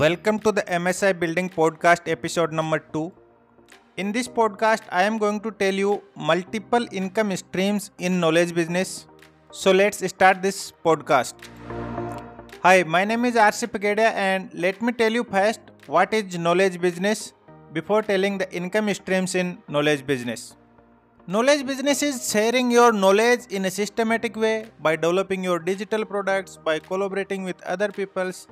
Welcome to the MSI Building Podcast episode number 2. In this podcast, I am going to tell you multiple income streams in knowledge business. So let's start this podcast. Hi, my name is RC Pagedia and let me tell you first what is knowledge business before telling the income streams in knowledge business. Knowledge business is sharing your knowledge in a systematic way by developing your digital products, by collaborating with other peoples,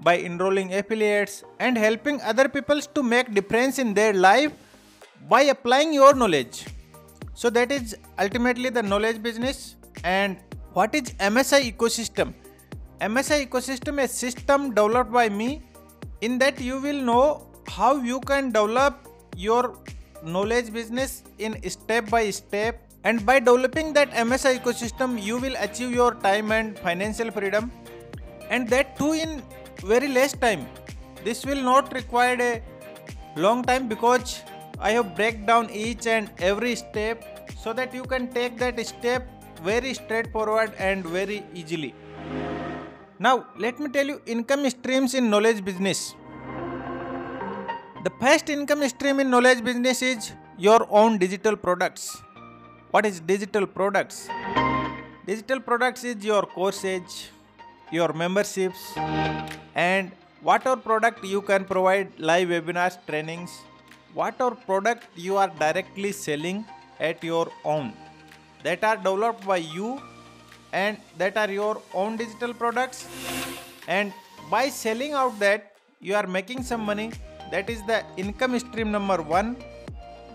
by enrolling affiliates and helping other peoples to make difference in their life by applying your knowledge. So that is ultimately the knowledge business and what is MSI ecosystem? MSI ecosystem is a system developed by me in that you will know how you can develop your knowledge business in step by step and by developing that MSI ecosystem you will achieve your time and financial freedom and that too in very less time this will not require a long time because I have break down each and every step so that you can take that step very straightforward and very easily now let me tell you income streams in knowledge business the first income stream in knowledge business is your own digital products. What is digital products? Digital products is your courses, your memberships, and whatever product you can provide live webinars, trainings, whatever product you are directly selling at your own that are developed by you and that are your own digital products. And by selling out that you are making some money. That is the income stream number one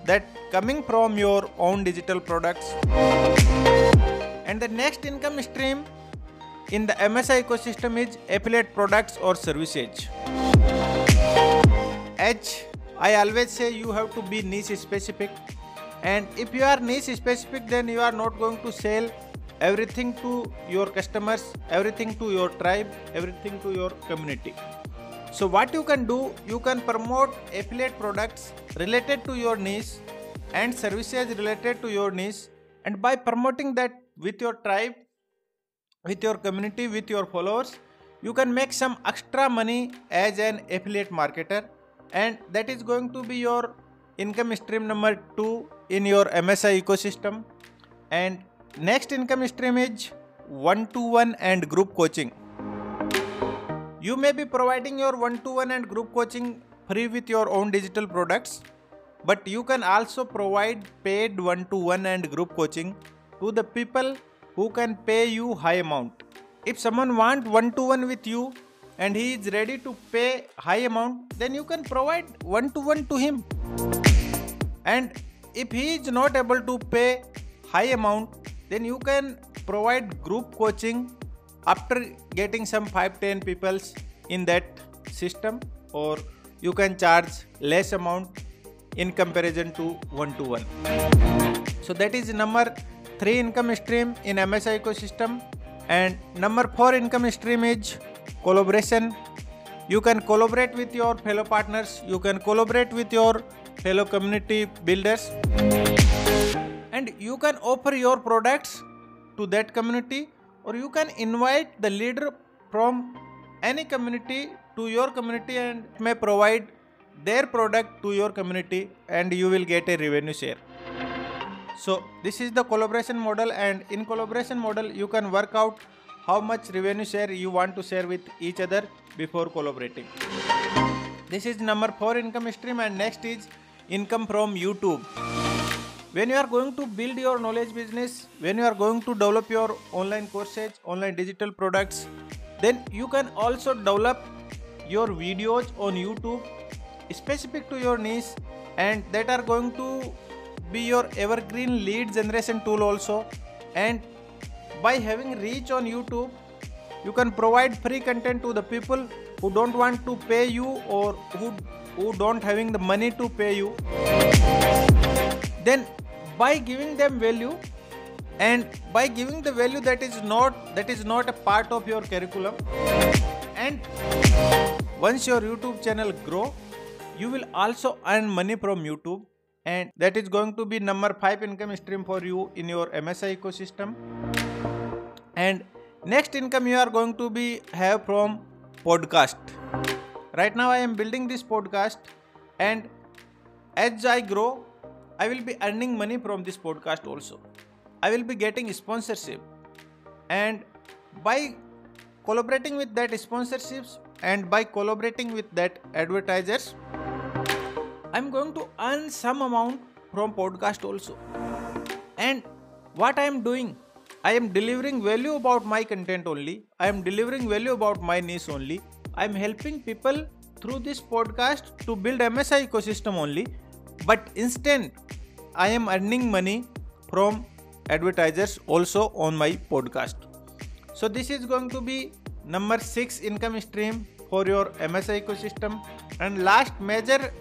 that coming from your own digital products. And the next income stream in the msi ecosystem is affiliate products or services as i always say you have to be niche specific. And if you are niche specific then you are not going to sell everything to your customers everything to your tribe everything to your community. So what you can do, you can promote affiliate products related to your niche and services related to your niche. And by promoting that with your tribe, with your community, with your followers, you can make some extra money as an affiliate marketer. And that is going to be your income stream number 2 in your MSI ecosystem. And next income stream is one to one and group coaching. You may be providing your one to one and group coaching free with your own digital products, but you can also provide paid one to one and group coaching to the people who can pay you high amount. If someone want one to one with you and he is ready to pay high amount, then you can provide one to one to him. And if he is not able to pay high amount, then you can provide group coaching after getting some 5 10 peoples in that system or you can charge less amount in comparison to one to one so that is number 3 income stream in msi ecosystem and number 4 income stream is collaboration. You can collaborate with your fellow partners you can collaborate with your fellow community builders and you can offer your products to that community or you can invite the leader from any community to your community and may provide their product to your community and you will get a revenue share so this is the collaboration model and in collaboration model you can work out how much revenue share you want to share with each other before collaborating. This is number 4 income stream and next is income from youtube. When you are going to build your knowledge business when you are going to develop your online courses online digital products then you can also develop your videos on youtube specific to your niche and that are going to be your evergreen lead generation tool also. And by having reach on youtube you can provide free content to the people who don't want to pay you or who who don't having the money to pay you. Then by giving them value and by giving the value that is not that is not a part of your curriculum. And once your youtube channel grow you will also earn money from youtube and that is going to be number 5 income stream for you in your msi ecosystem. And next income you are going to be have from podcast. Right now i am building this podcast. And as i grow i will be earning money from this podcast also. I will be getting sponsorship. And by collaborating with that sponsorships and by collaborating with that advertisers i'm going to earn some amount from podcast also and what i am doing I am delivering value about my content only. I am delivering value about my niche only. I am helping people through this podcast to build MSI ecosystem only. But instead, I am earning money from advertisers also on my podcast. So this is going to be number 6 income stream for your MSI ecosystem. And last major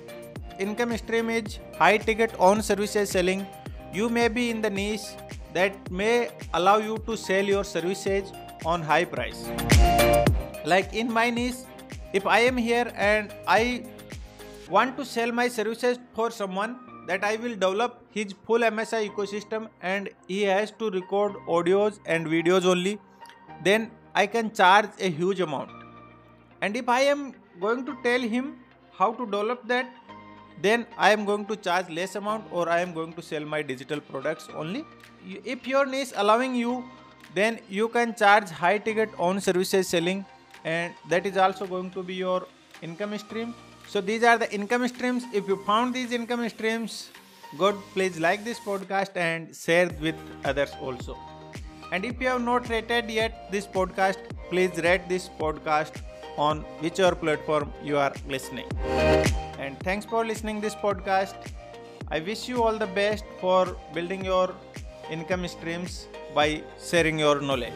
income stream is high ticket on services selling. You may be in the niche that may allow you to sell your services on high price like in my niche if i am here and i want to sell my services for someone that i will develop his full msi ecosystem and he has to record audios and videos only then i can charge a huge amount and if i am going to tell him how to develop that then I am going to charge less amount or I am going to sell my digital products only. If your niche allowing you, then you can charge high ticket on services selling and that is also going to be your income stream. So these are the income streams. If you found these income streams good, please like this podcast and share with others also. And if you have not rated yet this podcast, please rate this podcast on whichever platform you are listening. And thanks for listening this podcast. I wish you all the best for building your income streams by sharing your knowledge